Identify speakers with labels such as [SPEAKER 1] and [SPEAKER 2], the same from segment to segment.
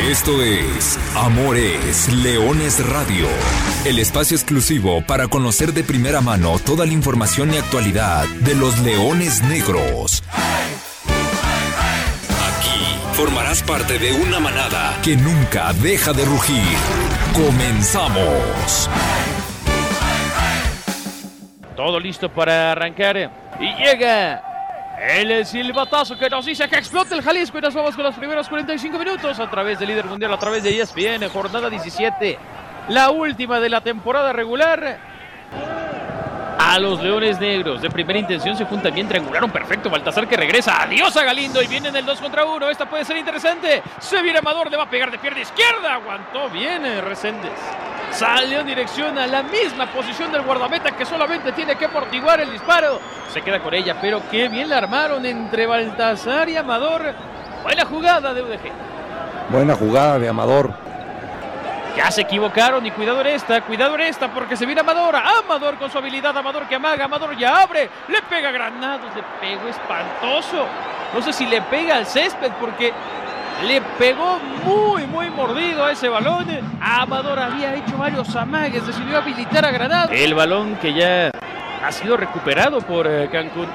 [SPEAKER 1] Esto es Amores Leones Radio, el espacio exclusivo para conocer de primera mano toda la información y actualidad de los leones negros. Aquí formarás parte de una manada que nunca deja de rugir. Comenzamos.
[SPEAKER 2] Todo listo para arrancar. Y llega el silbatazo que nos dice que explote el Jalisco y nos vamos con los primeros 45 minutos a través del líder mundial, a través de ESPN, jornada 17, la última de la temporada regular. A los Leones Negros de primera intención se juntan bien, triangularon perfecto. Baltasar que regresa. Adiós a Galindo y viene en el 2 contra 1. Esta puede ser interesante. Se viene Amador, le va a pegar de pierna izquierda. Aguantó bien eh, Reséndez. Salió en dirección a la misma posición del guardameta que solamente tiene que portiguar el disparo. Se queda con ella, pero qué bien la armaron entre Baltasar y Amador. Buena jugada de UDG.
[SPEAKER 3] Buena jugada de Amador.
[SPEAKER 2] Ya se equivocaron y cuidado en esta, cuidado en esta porque se viene Amador. Amador con su habilidad, Amador que amaga, Amador ya abre, le pega granados, le pegó espantoso. No sé si le pega al césped porque le pegó muy, muy mordido a ese balón. Amador había hecho varios amagues, decidió habilitar a Granado. El balón que ya ha sido recuperado por eh, Cancún.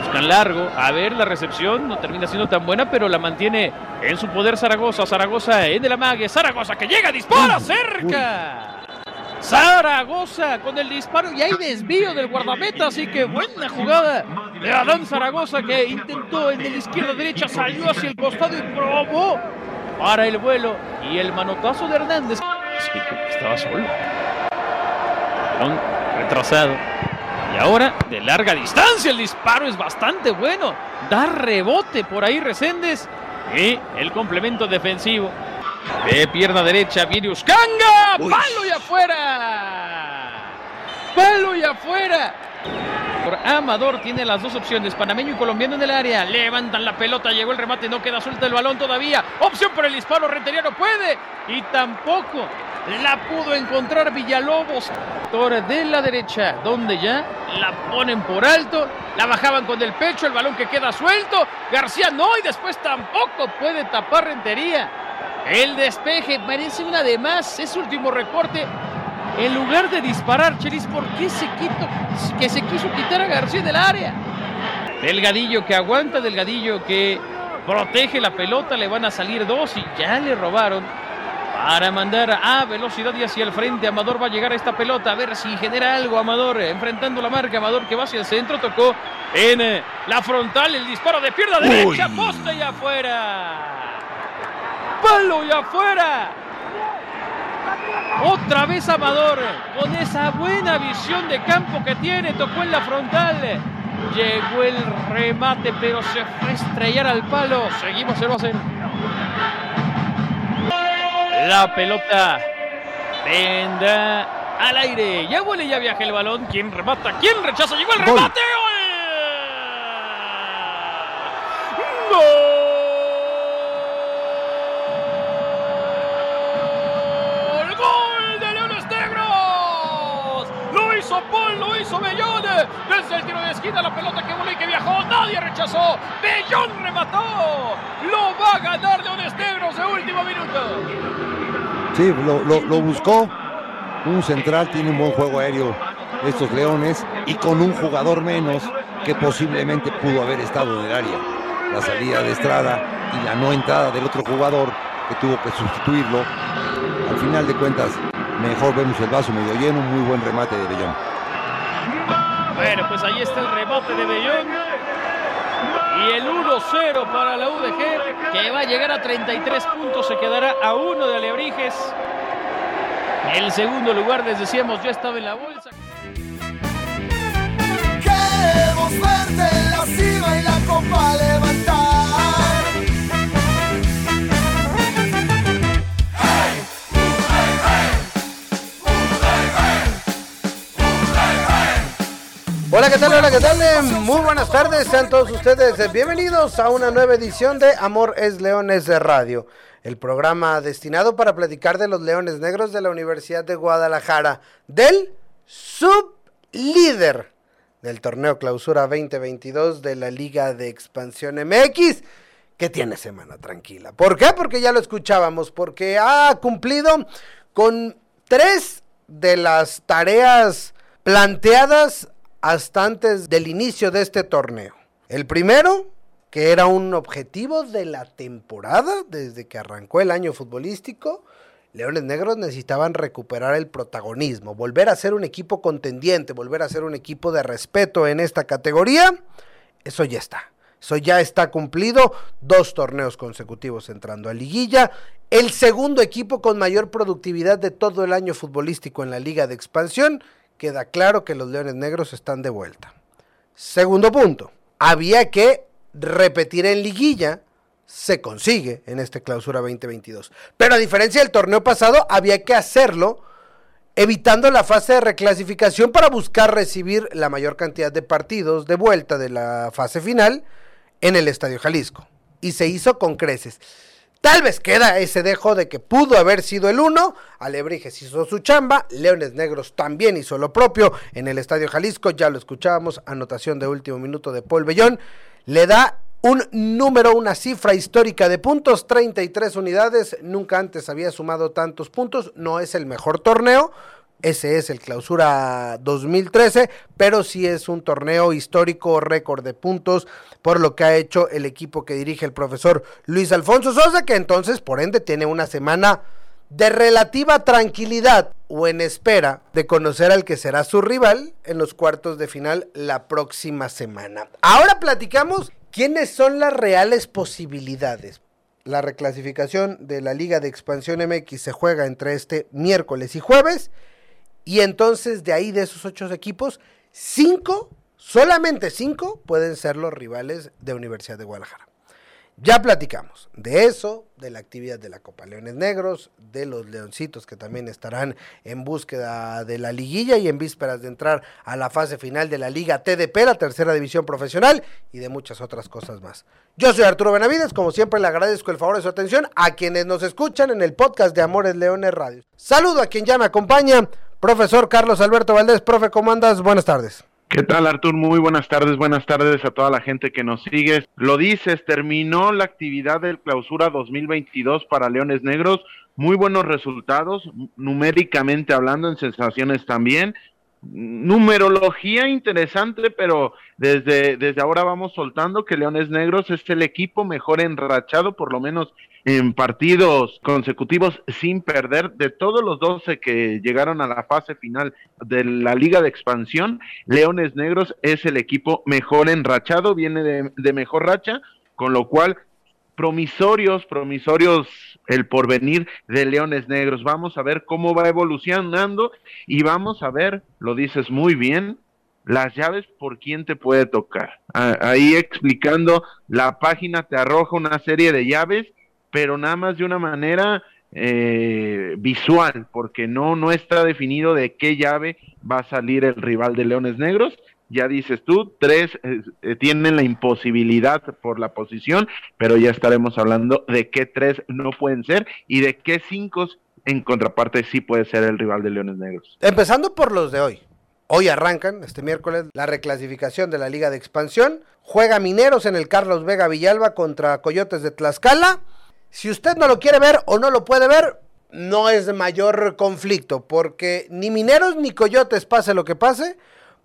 [SPEAKER 2] Buscan largo. A ver, la recepción no termina siendo tan buena, pero la mantiene en su poder Zaragoza. Zaragoza en el amague. Zaragoza que llega, dispara cerca. Zaragoza con el disparo y hay desvío del guardameta, así que buena jugada de Adán Zaragoza que intentó en el izquierda derecha, salió hacia el costado y probó para el vuelo y el manotazo de Hernández. Estaba solo. retrasado. Y ahora de larga distancia el disparo es bastante bueno. Da rebote por ahí Reséndez y el complemento defensivo. De pierna derecha viene Uscanga. Palo y afuera. Palo y afuera. Por Amador tiene las dos opciones, panameño y colombiano en el área. Levantan la pelota, llegó el remate, no queda suelta el balón todavía. Opción por el disparo, Rentería no puede. Y tampoco la pudo encontrar Villalobos. De la derecha, donde ya la ponen por alto. La bajaban con el pecho, el balón que queda suelto. García no, y después tampoco puede tapar Rentería. El despeje parece una de más. Es último recorte. En lugar de disparar, Chelis, ¿por qué se quitó, que se quiso quitar a García del área? Delgadillo que aguanta, Delgadillo que protege la pelota, le van a salir dos y ya le robaron para mandar a velocidad y hacia el frente. Amador va a llegar a esta pelota, a ver si genera algo. Amador enfrentando la marca, Amador que va hacia el centro, tocó en eh, la frontal el disparo de pierna derecha, poste y afuera palo y afuera. Otra vez Amador, con esa buena visión de campo que tiene, tocó en la frontal. Llegó el remate, pero se fue a estrellar al palo. Seguimos 0 a 0. La pelota vendrá al aire. Ya vuela y ya viaja el balón. ¿Quién remata? ¿Quién rechaza? Llegó el remate. ¡Gol! ¡Gol! La pelota que voló y que viajó. Nadie rechazó. Bellón remató. Lo va a ganar Leones Negros de último minuto.
[SPEAKER 3] Sí, lo, buscó. Un central tiene un buen juego aéreo estos Leones y con un jugador menos que posiblemente pudo haber estado en el área. La salida de Estrada y la no entrada del otro jugador que tuvo que sustituirlo. Al final de cuentas, mejor vemos el vaso medio lleno, muy buen remate de Bellón.
[SPEAKER 2] Bueno, pues ahí está el rebote de Bellón. Y el 1-0 para la UDG, que va a llegar a 33 puntos, se quedará a uno de Alebrijes. El segundo lugar, les decíamos, ya estaba en la bolsa.
[SPEAKER 4] Queremos verte la cima y la copa levantar.
[SPEAKER 5] Hola, ¿qué tal? Hola, ¿qué tal? Muy buenas tardes, sean todos ustedes bienvenidos a una nueva edición de Amor es Leones de Radio, el programa destinado para platicar de los Leones Negros de la Universidad de Guadalajara, del sublíder del torneo Clausura 2022 de la Liga de Expansión MX, que tiene semana tranquila. ¿Por qué? Porque ya lo escuchábamos, porque ha cumplido con tres de las tareas planteadas hasta antes del inicio de este torneo. El primero, que era un objetivo de la temporada desde que arrancó el año futbolístico, Leones Negros necesitaban recuperar el protagonismo, volver a ser un equipo contendiente, volver a ser un equipo de respeto en esta categoría. Eso ya está. Eso ya está cumplido. Dos torneos consecutivos entrando a liguilla. El segundo equipo con mayor productividad de todo el año futbolístico en la liga de expansión. Queda claro que los Leones Negros están de vuelta. Segundo punto. Había que repetir en liguilla se consigue en esta clausura 2022. Pero a diferencia del torneo pasado, había que hacerlo evitando la fase de reclasificación para buscar recibir la mayor cantidad de partidos de vuelta de la fase final en el Estadio Jalisco. Y se hizo con creces. Tal vez queda ese dejo de que pudo haber sido el uno. Alebrijes hizo su chamba. Leones Negros también hizo lo propio en el Estadio Jalisco. Ya lo escuchábamos. Anotación de último minuto de Paul Bellón. Le da un número, una cifra histórica de puntos, 33 unidades, nunca antes había sumado tantos puntos, no es el mejor torneo, ese es el clausura 2013, pero sí es un torneo histórico, récord de puntos, por lo que ha hecho el equipo que dirige el profesor Luis Alfonso Sosa, que entonces, por ende, tiene una semana de relativa tranquilidad o en espera de conocer al que será su rival en los cuartos de final la próxima semana. Ahora platicamos ¿Quiénes son las reales posibilidades? La reclasificación de la Liga de Expansión MX se juega entre este miércoles y jueves. Y entonces de ahí de esos ocho equipos, cinco, solamente cinco, pueden ser los rivales de Universidad de Guadalajara. Ya platicamos de eso, de la actividad de la Copa Leones Negros, de los Leoncitos que también estarán en búsqueda de la liguilla y en vísperas de entrar a la fase final de la Liga TDP, la tercera división profesional, y de muchas otras cosas más. Yo soy Arturo Benavides, como siempre le agradezco el favor de su atención a quienes nos escuchan en el podcast de Amores Leones Radio. Saludo a quien ya me acompaña, profesor Carlos Alberto Valdés. Profe, ¿cómo andas? Buenas tardes.
[SPEAKER 6] ¿Qué tal, Artur? Muy buenas tardes, buenas tardes a toda la gente que nos sigue. Lo dices, terminó la actividad del clausura 2022 para Leones Negros. Muy buenos resultados, numéricamente hablando, en sensaciones también. Numerología interesante, pero desde, desde ahora vamos soltando que Leones Negros es el equipo mejor enrachado, por lo menos en partidos consecutivos sin perder. De todos los 12 que llegaron a la fase final de la Liga de Expansión, Leones Negros es el equipo mejor enrachado, viene de, de mejor racha, con lo cual promisorios, promisorios el porvenir de Leones Negros. Vamos a ver cómo va evolucionando y vamos a ver, lo dices muy bien, las llaves por quién te puede tocar. Ahí explicando, la página te arroja una serie de llaves pero nada más de una manera eh, visual, porque no, no está definido de qué llave va a salir el rival de Leones Negros. Ya dices tú, tres eh, eh, tienen la imposibilidad por la posición, pero ya estaremos hablando de qué tres no pueden ser y de qué cinco en contraparte sí puede ser el rival de Leones Negros.
[SPEAKER 5] Empezando por los de hoy. Hoy arrancan, este miércoles, la reclasificación de la Liga de Expansión. Juega Mineros en el Carlos Vega Villalba contra Coyotes de Tlaxcala. Si usted no lo quiere ver o no lo puede ver, no es mayor conflicto, porque ni Mineros ni Coyotes, pase lo que pase,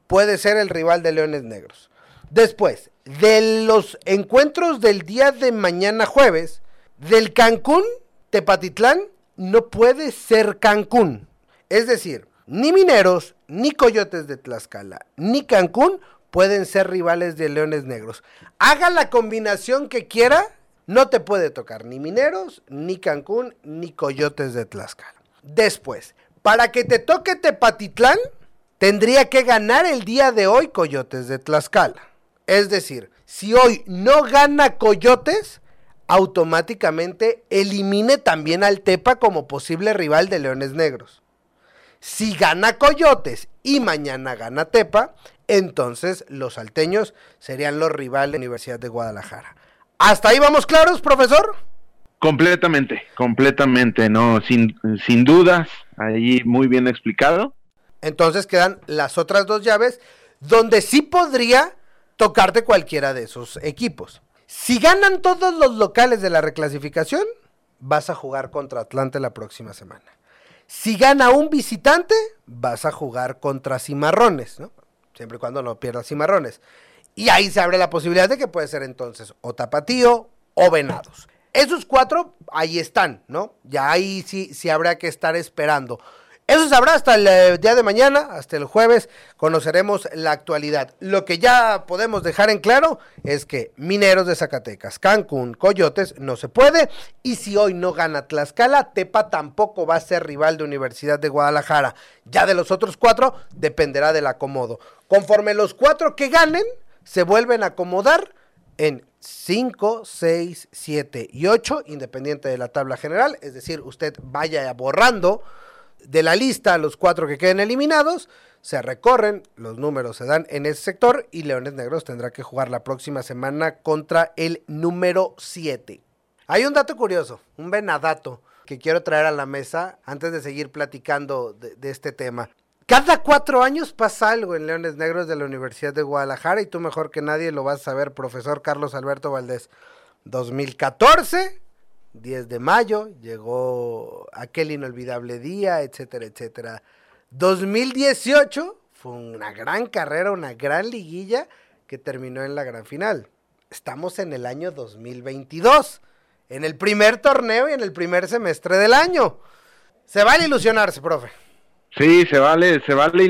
[SPEAKER 5] puede ser el rival de Leones Negros. Después, de los encuentros del día de mañana jueves, del Cancún, Tepatitlán, no puede ser Cancún. Es decir, ni Mineros, ni Coyotes de Tlaxcala, ni Cancún pueden ser rivales de Leones Negros. Haga la combinación que quiera no te puede tocar ni Mineros, ni Cancún, ni Coyotes de Tlaxcala. Después, para que te toque Tepatitlán, tendría que ganar el día de hoy Coyotes de Tlaxcala. Es decir, si hoy no gana Coyotes, automáticamente elimine también al Tepa como posible rival de Leones Negros. Si gana Coyotes y mañana gana Tepa, entonces los salteños serían los rivales de la Universidad de Guadalajara. ¿Hasta ahí vamos claros, profesor?
[SPEAKER 6] Completamente, completamente, no, sin, sin dudas, ahí muy bien explicado.
[SPEAKER 5] Entonces quedan las otras dos llaves donde sí podría tocarte cualquiera de esos equipos. Si ganan todos los locales de la reclasificación, vas a jugar contra Atlante la próxima semana. Si gana un visitante, vas a jugar contra Cimarrones, ¿no? Siempre y cuando no pierdas Cimarrones. Y ahí se abre la posibilidad de que puede ser entonces o Tapatío o Venados. Esos cuatro ahí están, ¿no? Ya ahí sí, sí habrá que estar esperando. Eso sabrá hasta el eh, día de mañana, hasta el jueves, conoceremos la actualidad. Lo que ya podemos dejar en claro es que Mineros de Zacatecas, Cancún, Coyotes no se puede. Y si hoy no gana Tlaxcala, Tepa tampoco va a ser rival de Universidad de Guadalajara. Ya de los otros cuatro dependerá del acomodo. Conforme los cuatro que ganen, se vuelven a acomodar en 5, 6, 7 y 8, independiente de la tabla general. Es decir, usted vaya borrando de la lista los cuatro que queden eliminados, se recorren, los números se dan en ese sector y Leones Negros tendrá que jugar la próxima semana contra el número 7. Hay un dato curioso, un venadato que quiero traer a la mesa antes de seguir platicando de, de este tema. Cada cuatro años pasa algo en Leones Negros de la Universidad de Guadalajara y tú mejor que nadie lo vas a saber, profesor Carlos Alberto Valdés. 2014, 10 de mayo, llegó aquel inolvidable día, etcétera, etcétera. 2018 fue una gran carrera, una gran liguilla que terminó en la gran final. Estamos en el año 2022, en el primer torneo y en el primer semestre del año. Se vale ilusionarse, profe.
[SPEAKER 6] Sí, se vale, se vale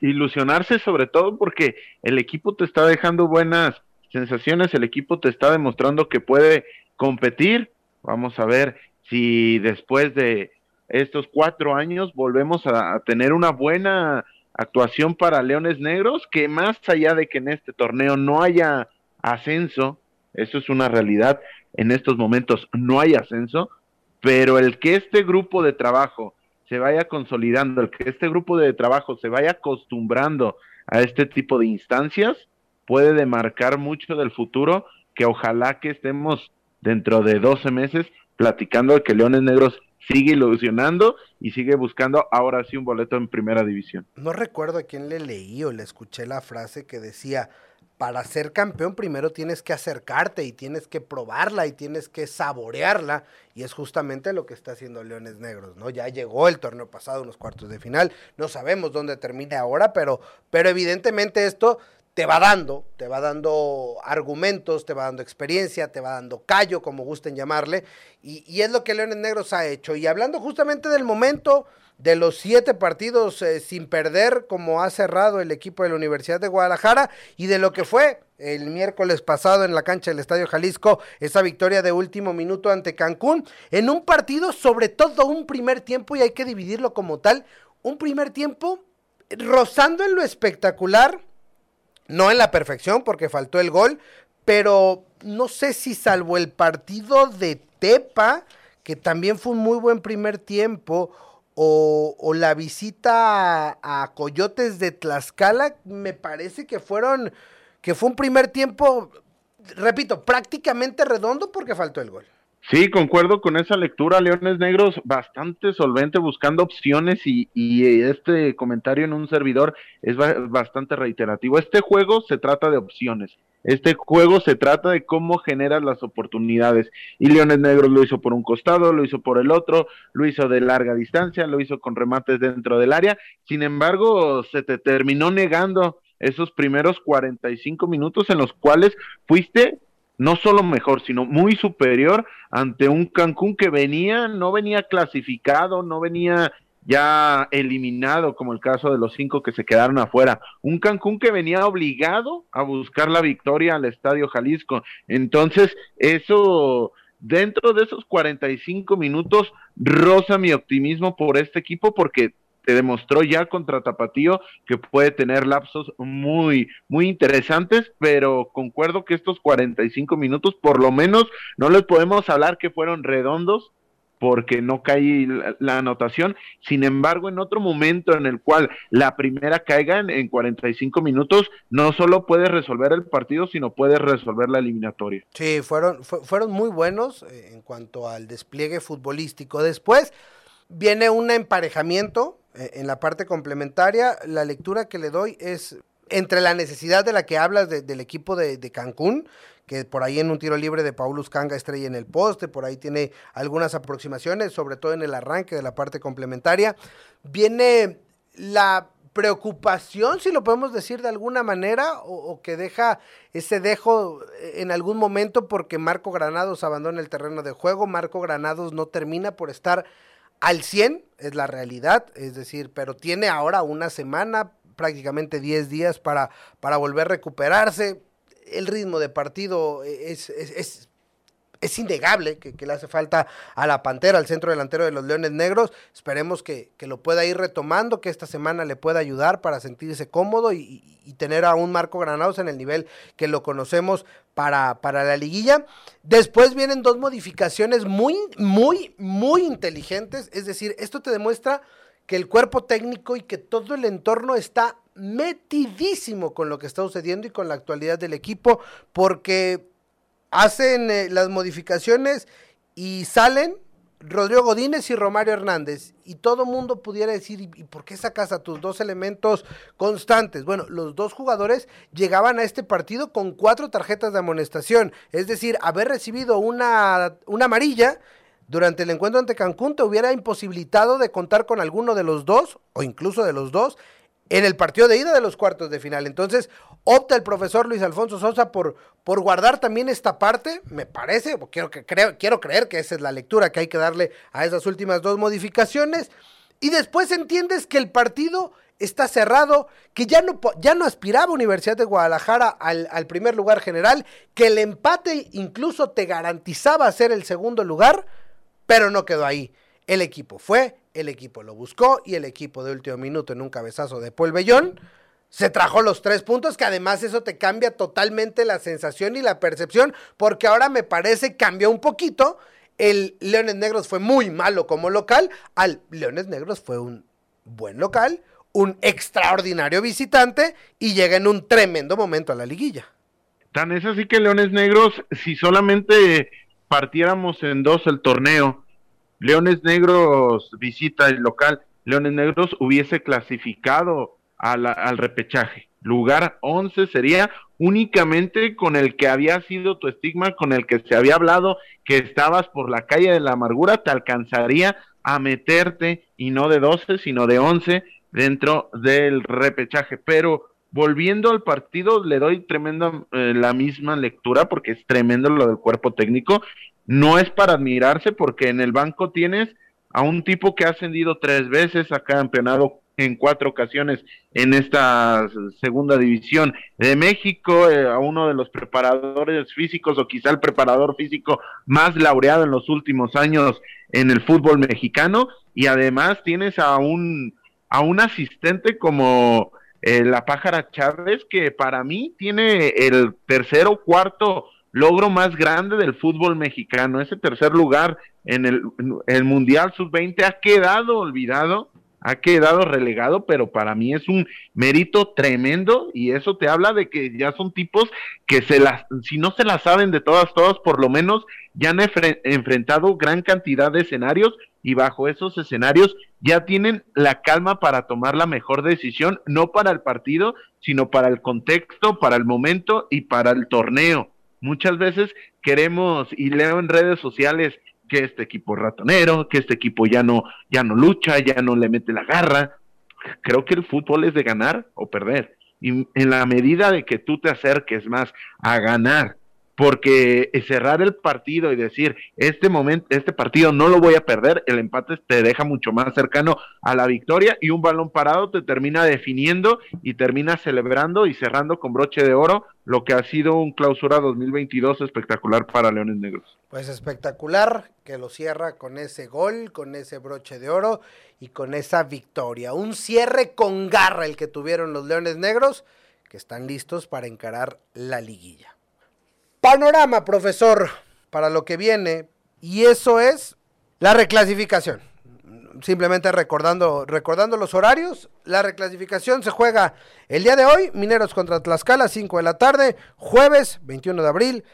[SPEAKER 6] ilusionarse sobre todo porque el equipo te está dejando buenas sensaciones, el equipo te está demostrando que puede competir. Vamos a ver si después de estos cuatro años volvemos a, tener una buena actuación para Leones Negros, que más allá de que en este torneo no haya ascenso, eso es una realidad, en estos momentos no hay ascenso, pero el que este grupo de trabajo se vaya consolidando, el que este grupo de trabajo se vaya acostumbrando a este tipo de instancias, puede demarcar mucho del futuro que ojalá que estemos dentro de 12 meses platicando de que Leones Negros sigue ilusionando y sigue buscando ahora sí un boleto en primera división.
[SPEAKER 5] No recuerdo a quién le leí o le escuché la frase que decía, para ser campeón primero tienes que acercarte y tienes que probarla y tienes que saborearla y es justamente lo que está haciendo Leones Negros, ¿no? Ya llegó el torneo pasado, unos cuartos de final, no sabemos dónde termine ahora, pero, pero evidentemente esto te va dando, te va dando argumentos, te va dando experiencia, te va dando callo, como gusten llamarle, y, es lo que Leones Negros ha hecho. Y hablando justamente del momento de los siete partidos eh, sin perder, como ha cerrado el equipo de la Universidad de Guadalajara, y de lo que fue el miércoles pasado en la cancha del Estadio Jalisco, esa victoria de último minuto ante Cancún, en un partido, sobre todo un primer tiempo, y hay que dividirlo como tal, un primer tiempo rozando en lo espectacular, no en la perfección porque faltó el gol, pero no sé si salvo el partido de Tepa, que también fue un muy buen primer tiempo, o, la visita a, Coyotes de Tlaxcala, me parece que fueron, que fue un primer tiempo, repito, prácticamente redondo porque faltó el gol.
[SPEAKER 6] Sí, concuerdo con esa lectura, Leones Negros, bastante solvente buscando opciones y, este comentario en un servidor es bastante reiterativo. Este juego se trata de opciones, este juego se trata de cómo generas las oportunidades. Y Leones Negros lo hizo por un costado, lo hizo por el otro, lo hizo de larga distancia, lo hizo con remates dentro del área, sin embargo se te terminó negando esos primeros 45 minutos en los cuales fuiste no solo mejor, sino muy superior ante un Cancún que venía, no venía clasificado, no venía ya eliminado, como el caso de los cinco que se quedaron afuera. Un Cancún que venía obligado a buscar la victoria al Estadio Jalisco. Entonces, eso, dentro de esos 45 minutos, roza mi optimismo por este equipo porque te demostró ya contra Tapatío que puede tener lapsos muy, muy interesantes, pero concuerdo que estos 45 minutos, por lo menos, no les podemos hablar que fueron redondos, porque no cae la, anotación. Sin embargo, en otro momento en el cual la primera caiga en, 45 minutos, no solo puede resolver el partido, sino puede resolver la eliminatoria.
[SPEAKER 5] Sí, fueron, fueron muy buenos eh, en cuanto al despliegue futbolístico. Después viene un emparejamiento eh, en la parte complementaria, la lectura que le doy es entre la necesidad de la que hablas del equipo de, Cancún, que por ahí en un tiro libre de Paulus Kanga estrella en el poste, por ahí tiene algunas aproximaciones, sobre todo en el arranque de la parte complementaria. Viene la preocupación, si lo podemos decir de alguna manera, o, que deja ese dejo en algún momento porque Marco Granados abandona el terreno de juego, Marco Granados no termina por estar al 100, es la realidad, es decir, pero tiene ahora una semana, prácticamente 10 días para, para volver a recuperarse. El ritmo de partido es, es, es innegable que, le hace falta a la Pantera, al centro delantero de los Leones Negros. Esperemos que, lo pueda ir retomando, que esta semana le pueda ayudar para sentirse cómodo y, tener a un Marco Granados en el nivel que lo conocemos para, para la liguilla. Después vienen dos modificaciones muy, muy, muy inteligentes. Es decir, esto te demuestra que el cuerpo técnico y que todo el entorno está metidísimo con lo que está sucediendo y con la actualidad del equipo, porque hacen eh, las modificaciones y salen Rodrigo Godínez y Romario Hernández. Y todo mundo pudiera decir, ¿y por qué sacas a tus dos elementos constantes? Bueno, los dos jugadores llegaban a este partido con cuatro tarjetas de amonestación. Es decir, haber recibido una, una amarilla durante el encuentro ante Cancún te hubiera imposibilitado de contar con alguno de los dos, o incluso de los dos, en el partido de ida de los cuartos de final. Entonces, opta el profesor Luis Alfonso Sosa por, por guardar también esta parte, me parece, quiero, que, creo, quiero creer que esa es la lectura que hay que darle a esas últimas dos modificaciones. Y después entiendes que el partido está cerrado, que ya no, ya no aspiraba Universidad de Guadalajara al, al primer lugar general, que el empate incluso te garantizaba ser el segundo lugar, pero no quedó ahí. El equipo fue, el equipo lo buscó y el equipo de último minuto en un cabezazo de Paul Bellón se trajo los tres puntos, que además eso te cambia totalmente la sensación y la percepción, porque ahora me parece cambió un poquito. El Leones Negros fue muy malo como local, al Leones Negros fue un buen local, un extraordinario visitante y llega en un tremendo momento a la liguilla.
[SPEAKER 6] Tan es así que Leones Negros, si solamente partiéramos en dos el torneo, Leones Negros visita el local, Leones Negros hubiese clasificado al repechaje. Lugar 11 sería únicamente con el que había sido tu estigma, con el que se había hablado que estabas por la calle de la amargura, te alcanzaría a meterte y no de 12, sino de 11 dentro del repechaje. Pero volviendo al partido, le doy tremenda eh, la misma lectura porque es tremendo lo del cuerpo técnico. No es para admirarse porque en el banco tienes a un tipo que ha ascendido tres veces, ha campeonado en cuatro ocasiones en esta segunda división de México, eh, a uno de los preparadores físicos o quizá el preparador físico más laureado en los últimos años en el fútbol mexicano. Y además tienes a un a un asistente como eh, la pájara Chávez que para mí tiene el tercer o cuarto logro más grande del fútbol mexicano. Ese tercer lugar en el, Mundial Sub-20 ha quedado olvidado ha quedado relegado, pero para mí es un mérito tremendo y eso te habla de que ya son tipos que se las, si no se las saben de todas, todas, por lo menos ya han enfrentado gran cantidad de escenarios y bajo esos escenarios ya tienen la calma para tomar la mejor decisión, no para el partido, sino para el contexto, para el momento y para el torneo. Muchas veces queremos, y leo en redes sociales, que este equipo ratonero, que este equipo ya no, ya no lucha, ya no le mete la garra. Creo que el fútbol es de ganar o perder. Y en la medida de que tú te acerques más a ganar porque cerrar el partido y decir, este momento, este partido no lo voy a perder, el empate te deja mucho más cercano a la victoria y un balón parado te termina definiendo y termina celebrando y cerrando con broche de oro lo que ha sido un clausura 2022 espectacular para Leones Negros.
[SPEAKER 5] Pues espectacular que lo cierra con ese gol, con ese broche de oro y con esa victoria. Un cierre con garra el que tuvieron los Leones Negros que están listos para encarar la liguilla. Panorama, profesor, para lo que viene, y eso es la reclasificación. Simplemente recordando, recordando los horarios, la reclasificación se juega el día de hoy, Mineros contra Tlaxcala, 5 de la tarde, jueves 21 de abril,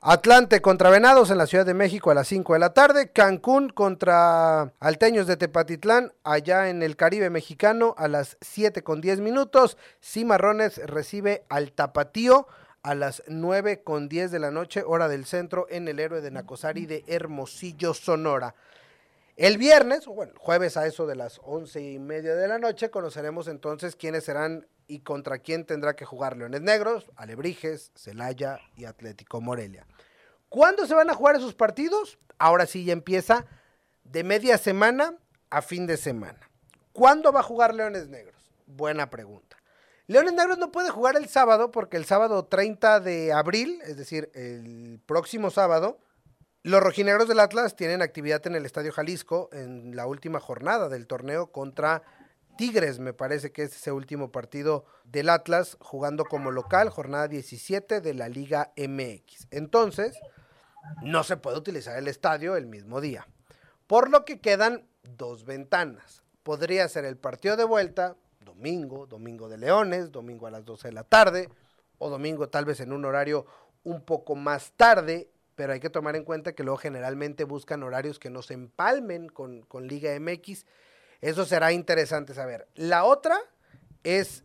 [SPEAKER 5] Atlante contra Venados en la Ciudad de México a las 5 de la tarde. Cancún contra Alteños de Tepatitlán allá en el Caribe mexicano a las 7 con 10 minutos. Cimarrones recibe al Tapatío a las 9 con 10 de la noche, hora del centro, en el héroe de Nacosari de Hermosillo, Sonora. El viernes, bueno, jueves a eso de las once y media de la noche, conoceremos entonces quiénes serán y contra quién tendrá que jugar Leones Negros, Alebrijes, Celaya y Atlético Morelia. ¿Cuándo se van a jugar esos partidos? Ahora sí ya empieza de media semana a fin de semana. ¿Cuándo va a jugar Leones Negros? Buena pregunta. Leones Negros no puede jugar el sábado porque el sábado 30 de abril, es decir, el próximo sábado, los rojinegros del Atlas tienen actividad en el Estadio Jalisco en la última jornada del torneo contra Tigres, me parece que es ese último partido del Atlas jugando como local, jornada 17 de la Liga MX. Entonces, no se puede utilizar el estadio el mismo día. Por lo que quedan dos ventanas. Podría ser el partido de vuelta, domingo, domingo de Leones, domingo a las 12 de la tarde, o domingo tal vez en un horario un poco más tarde, pero hay que tomar en cuenta que luego generalmente buscan horarios que no se empalmen con, con Liga MX. Eso será interesante saber. La otra es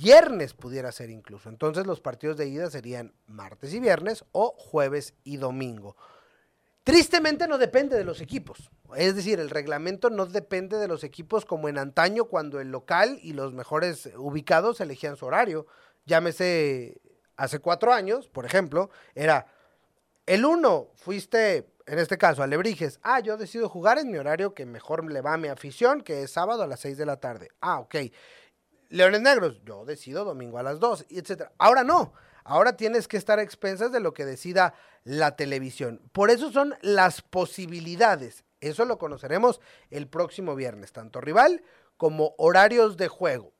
[SPEAKER 5] viernes pudiera ser incluso. Entonces los partidos de ida serían martes y viernes o jueves y domingo. Tristemente no depende de los equipos. Es decir, el reglamento no depende de los equipos como en antaño cuando el local y los mejores ubicados elegían su horario. Llámese hace cuatro años, por ejemplo, era el uno, fuiste, en este caso, Alebrijes. Ah, yo decido jugar en mi horario que mejor le va a mi afición, que es sábado a las 6 de la tarde. Ah, ok. Leones Negros, yo decido domingo a las 2, etc. Ahora no. Ahora tienes que estar a expensas de lo que decida la televisión. Por eso son las posibilidades. Eso lo conoceremos el próximo viernes, tanto rival como horarios de juego.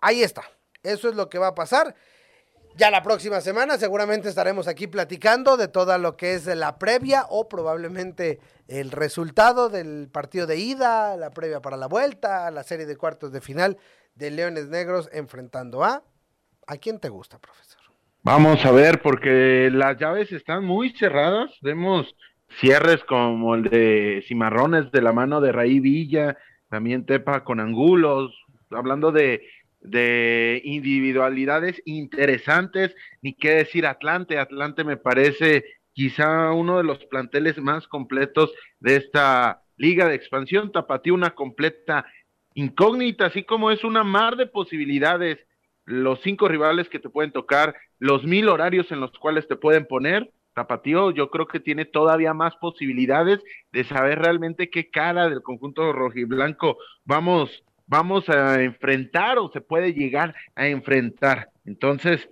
[SPEAKER 5] Ahí está. Eso es lo que va a pasar. Ya la próxima semana seguramente estaremos aquí platicando de todo lo que es la previa o probablemente el resultado del partido de ida, la previa para la vuelta, la serie de cuartos de final de Leones Negros enfrentando a... ¿A quién te gusta, profesor?
[SPEAKER 6] Vamos a ver, porque las llaves están muy cerradas. Vemos cierres como el de Cimarrones de la mano de Raí Villa, también Tepa con Angulos, hablando de de individualidades interesantes, ni qué decir Atlante, Atlante me parece quizá uno de los planteles más completos de esta liga de expansión, Tapatío una completa incógnita, así como es una mar de posibilidades, los cinco rivales que te pueden tocar, los mil horarios en los cuales te pueden poner, Tapatío yo creo que tiene todavía más posibilidades de saber realmente qué cara del conjunto rojiblanco vamos vamos a enfrentar o se puede llegar a enfrentar. Entonces,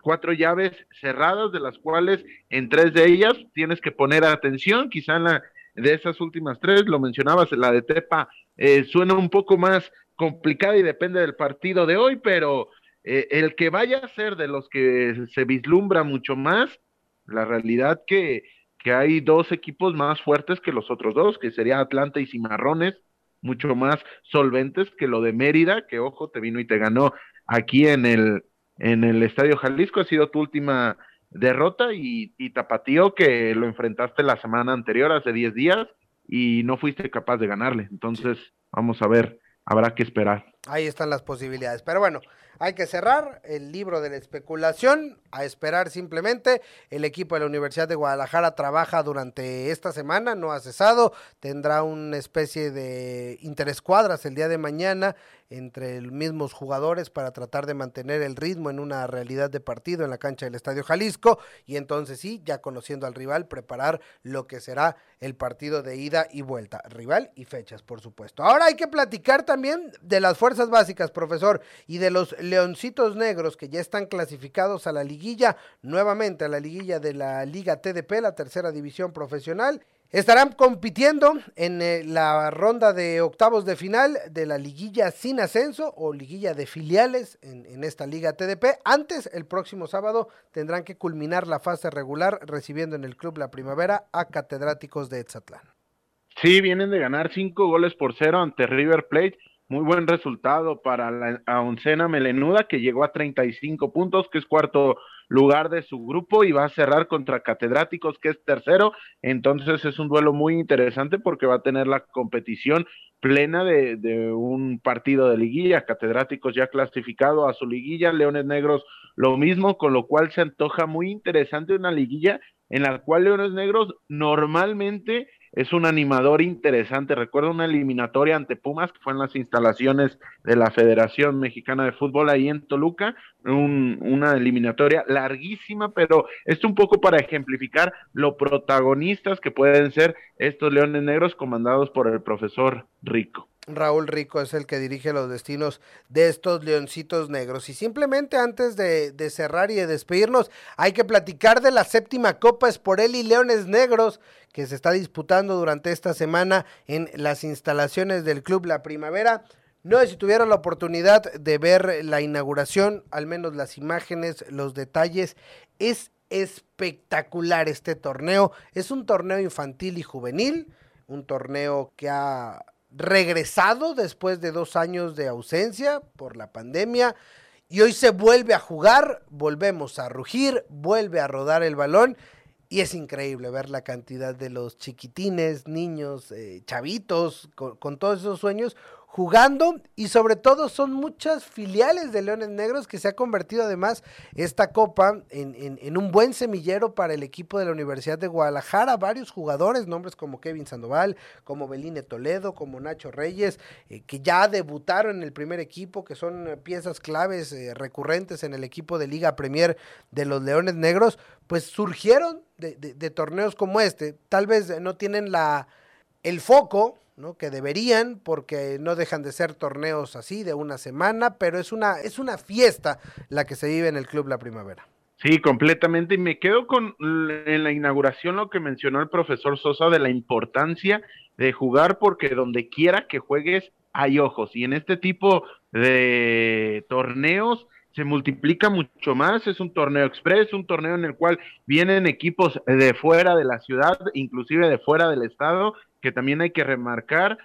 [SPEAKER 6] cuatro llaves cerradas, de las cuales en tres de ellas tienes que poner atención, quizá la de esas últimas tres, lo mencionabas, la de Tepa eh, suena un poco más complicada y depende del partido de hoy, pero eh, el que vaya a ser de los que se vislumbra mucho más, la realidad que, que hay dos equipos más fuertes que los otros dos, que sería Atlanta y Cimarrones, mucho más solventes que lo de Mérida, que ojo, te vino y te ganó aquí en el, en el Estadio Jalisco, ha sido tu última derrota y, y Tapatío que lo enfrentaste la semana anterior, hace 10 días, y no fuiste capaz de ganarle. Entonces, vamos a ver, habrá que esperar.
[SPEAKER 5] Ahí están las posibilidades. Pero bueno, hay que cerrar el libro de la especulación, a esperar simplemente. El equipo de la Universidad de Guadalajara trabaja durante esta semana, no ha cesado, tendrá una especie de interescuadras el día de mañana entre los mismos jugadores para tratar de mantener el ritmo en una realidad de partido en la cancha del Estadio Jalisco y entonces sí, ya conociendo al rival, preparar lo que será el partido de ida y vuelta, rival y fechas, por supuesto. Ahora hay que platicar también de las fuerzas básicas, profesor, y de los Leoncitos Negros que ya están clasificados a la liguilla, nuevamente a la liguilla de la Liga TDP, la tercera división profesional. Estarán compitiendo en eh, la ronda de octavos de final de la liguilla sin ascenso o liguilla de filiales en, esta liga TDP. Antes, el próximo sábado, tendrán que culminar la fase regular recibiendo en el club La Primavera a catedráticos de Etzatlán.
[SPEAKER 6] Sí, vienen de ganar cinco goles por cero ante River Plate muy buen resultado para la oncena melenuda que llegó a 35 puntos, que es cuarto lugar de su grupo y va a cerrar contra Catedráticos, que es tercero. Entonces es un duelo muy interesante porque va a tener la competición plena de, un partido de liguilla. Catedráticos ya clasificado a su liguilla, Leones Negros lo mismo, con lo cual se antoja muy interesante una liguilla en la cual Leones Negros normalmente es un animador interesante. Recuerdo una eliminatoria ante Pumas que fue en las instalaciones de la Federación Mexicana de Fútbol ahí en Toluca, una eliminatoria larguísima, pero es un poco para ejemplificar lo protagonistas que pueden ser estos Leones Negros comandados por el profesor Rico.
[SPEAKER 5] Raúl Rico es el que dirige los destinos de estos leoncitos negros. Y simplemente antes de, cerrar y de despedirnos, hay que platicar de la séptima Copa Esporelli Leones Negros que se está disputando durante esta semana en las instalaciones del Club La Primavera. No sé si tuvieron la oportunidad de ver la inauguración, al menos las imágenes, los detalles. Es espectacular este torneo. Es un torneo infantil y juvenil, un torneo que ha regresado después de dos años de ausencia por la pandemia y hoy se vuelve a jugar, volvemos a rugir, vuelve a rodar el balón y es increíble ver la cantidad de los chiquitines, niños, eh, chavitos con, todos esos sueños jugando y sobre todo son muchas filiales de Leones Negros que se ha convertido además esta copa en, un buen semillero para el equipo de la Universidad de Guadalajara, varios jugadores, nombres como Kevin Sandoval, como Beline Toledo, como Nacho Reyes, eh, que ya debutaron en el primer equipo, que son eh, piezas claves eh, recurrentes en el equipo de Liga Premier de los Leones Negros, pues surgieron de, de torneos como este, tal vez no tienen la el foco ¿no? que deberían porque no dejan de ser torneos así de una semana, pero es una es una fiesta la que se vive en el club La Primavera.
[SPEAKER 6] Sí, completamente. Y me quedo con en la inauguración lo que mencionó el profesor Sosa de la importancia de jugar porque donde quiera que juegues hay ojos. Y en este tipo de torneos se multiplica mucho más. Es un torneo express, un torneo en el cual vienen equipos de fuera de la ciudad, inclusive de fuera del estado, que también hay que remarcar,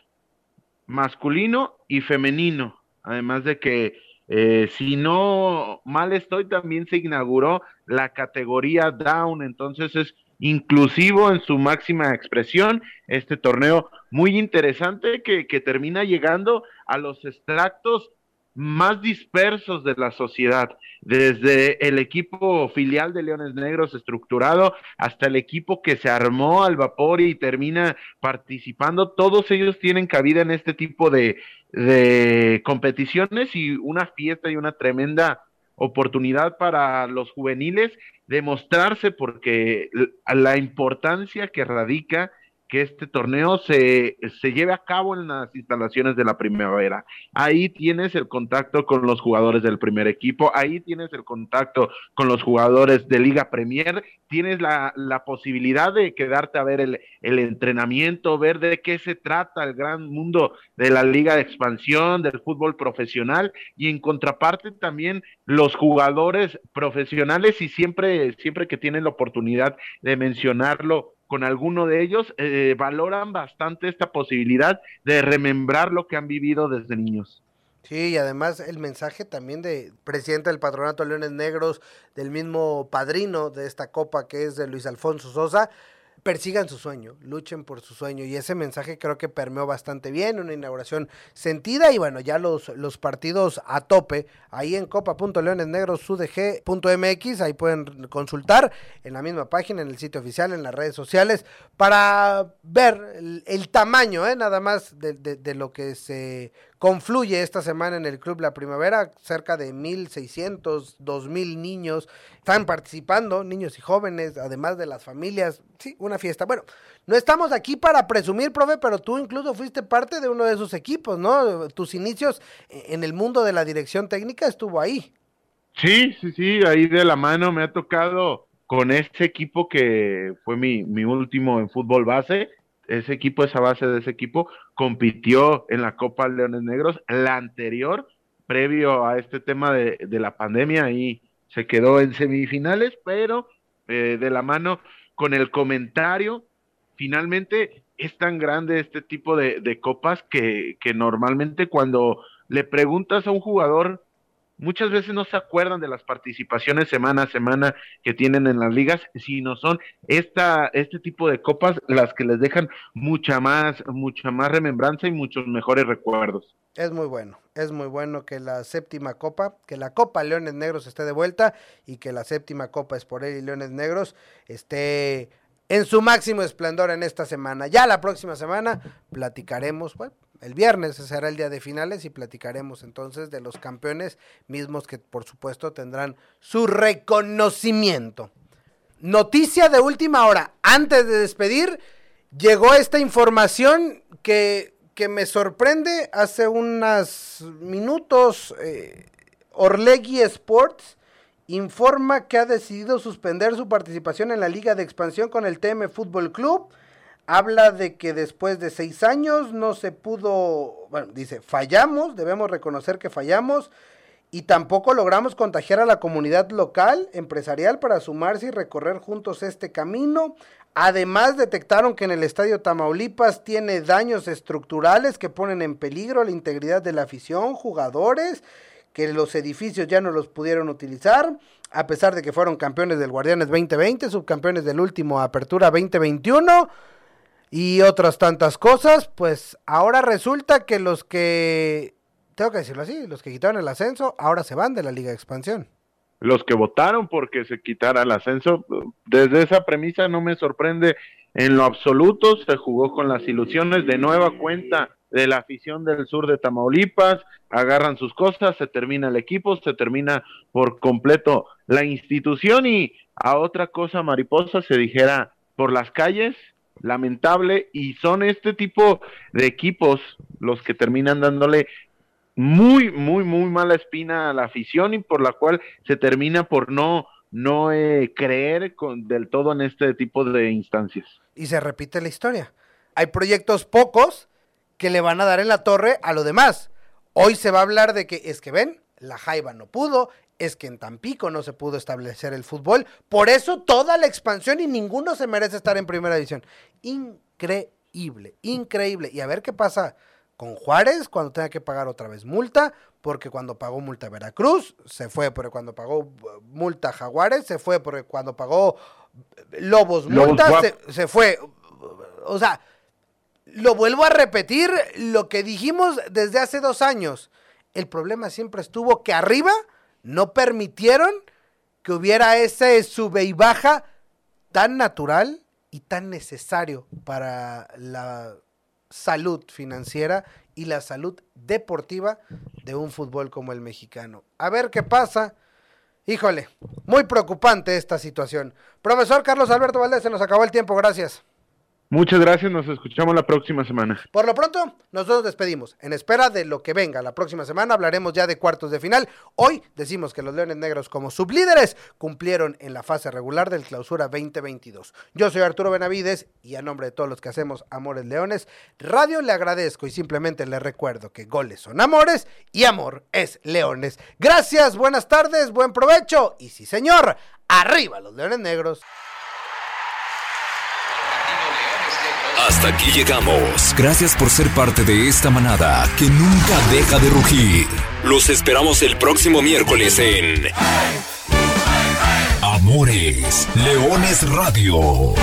[SPEAKER 6] masculino y femenino. Además de que, eh, si no mal estoy, también se inauguró la categoría Down, entonces es inclusivo en su máxima expresión. Este torneo muy interesante que, que termina llegando a los extractos más dispersos de la sociedad, desde el equipo filial de Leones Negros estructurado hasta el equipo que se armó al vapor y termina participando, todos ellos tienen cabida en este tipo de, de competiciones y una fiesta y una tremenda oportunidad para los juveniles de mostrarse porque la importancia que radica que este torneo se, se lleve a cabo en las instalaciones de la primavera. Ahí tienes el contacto con los jugadores del primer equipo, ahí tienes el contacto con los jugadores de Liga Premier, tienes la, la posibilidad de quedarte a ver el, el, entrenamiento, ver de qué se trata el gran mundo de la Liga de Expansión, del fútbol profesional y en contraparte también los jugadores profesionales y siempre, siempre que tienen la oportunidad de mencionarlo, con alguno de ellos, eh, valoran bastante esta posibilidad de remembrar lo que han vivido desde niños.
[SPEAKER 5] Sí, y además el mensaje también de presidente del Patronato Leones Negros, del mismo padrino de esta copa que es de Luis Alfonso Sosa, persigan su sueño, luchen por su sueño. Y ese mensaje creo que permeó bastante bien, una inauguración sentida y bueno, ya los, los partidos a tope, ahí en copa.leonesnegrosudg.mx, ahí pueden consultar en la misma página, en el sitio oficial, en las redes sociales, para ver el, tamaño, ¿eh? nada más de, de lo que se confluye esta semana en el Club La Primavera, cerca de 1.600, 2.000 niños están participando, niños y jóvenes, además de las familias, sí, una fiesta. Bueno, no estamos aquí para presumir, profe, pero tú incluso fuiste parte de uno de esos equipos, ¿no? Tus inicios en el mundo de la dirección técnica estuvo ahí.
[SPEAKER 6] Sí, sí, sí, ahí de la mano me ha tocado con ese equipo que fue mi, mi último en fútbol base ese equipo, esa base de ese equipo, compitió en la Copa Leones Negros, la anterior, previo a este tema de, la pandemia, y se quedó en semifinales, pero eh, de la mano con el comentario, finalmente es tan grande este tipo de, de copas que, que normalmente cuando le preguntas a un jugador muchas veces no se acuerdan de las participaciones semana a semana que tienen en las ligas, sino son esta, este tipo de copas las que les dejan mucha más, mucha más remembranza y muchos mejores recuerdos.
[SPEAKER 5] Es muy bueno, es muy bueno que la séptima copa, que la Copa Leones Negros esté de vuelta y que la séptima Copa Esporel y Leones Negros esté en su máximo esplendor en esta semana. Ya la próxima semana platicaremos, el viernes será el día de finales y platicaremos entonces de los campeones mismos que por supuesto tendrán su reconocimiento. Noticia de última hora, antes de despedir, llegó esta información que, que me sorprende hace unos minutos. Eh, Orlegui Sports informa que ha decidido suspender su participación en la Liga de Expansión con el TM Fútbol Club. Habla de que después de seis años no se pudo, bueno, dice, fallamos, debemos reconocer que fallamos y tampoco logramos contagiar a la comunidad local, empresarial, para sumarse y recorrer juntos este camino. Además, detectaron que en el estadio Tamaulipas tiene daños estructurales que ponen en peligro la integridad de la afición, jugadores que los edificios ya no los pudieron utilizar, a pesar de que fueron campeones del Guardianes 2020, subcampeones del último Apertura 2021 y otras tantas cosas, pues ahora resulta que los que, tengo que decirlo así, los que quitaron el ascenso, ahora se van de la Liga de Expansión.
[SPEAKER 6] Los que votaron porque se quitara el ascenso, desde esa premisa no me sorprende. En lo absoluto, se jugó con las ilusiones de nueva cuenta de la afición del sur de Tamaulipas, agarran sus cosas, se termina el equipo, se termina por completo la institución. Y a otra cosa mariposa se dijera por las calles, lamentable, y son este tipo de equipos los que terminan dándole muy, muy, muy mala espina a la afición y por la cual se termina por no, no eh, creer con, del todo en este tipo de instancias.
[SPEAKER 5] Y se repite la historia. Hay proyectos pocos que le van a dar en la torre a lo demás. Hoy se va a hablar de que es que ven, la Jaiba no pudo, es que en Tampico no se pudo establecer el fútbol. Por eso toda la expansión y ninguno se merece estar en primera división. Increíble, increíble. Y a ver qué pasa con Juárez cuando tenga que pagar otra vez multa, porque cuando pagó multa Veracruz se fue, porque cuando pagó uh, multa Jaguares se fue, porque cuando pagó Lobos, multa se, se fue. O sea, lo vuelvo a repetir, lo que dijimos desde hace dos años. El problema siempre estuvo que arriba no permitieron que hubiera ese sube y baja tan natural y tan necesario para la salud financiera y la salud deportiva de un fútbol como el mexicano. A ver qué pasa. Híjole, muy preocupante esta situación. Profesor Carlos Alberto Valdés, se nos acabó el tiempo, gracias.
[SPEAKER 6] Muchas gracias, nos escuchamos la próxima semana.
[SPEAKER 5] Por lo pronto, nosotros despedimos. En espera de lo que venga la próxima semana, hablaremos ya de cuartos de final. Hoy decimos que los Leones Negros, como sublíderes, cumplieron en la fase regular del Clausura 2022. Yo soy Arturo Benavides y a nombre de todos los que hacemos Amores Leones, Radio le agradezco y simplemente le recuerdo que goles son amores y amor es leones. Gracias, buenas tardes, buen provecho y sí, señor, arriba los Leones Negros.
[SPEAKER 1] Hasta aquí llegamos. Gracias por ser parte de esta manada que nunca deja de rugir. Los esperamos el próximo miércoles en Amores Leones Radio.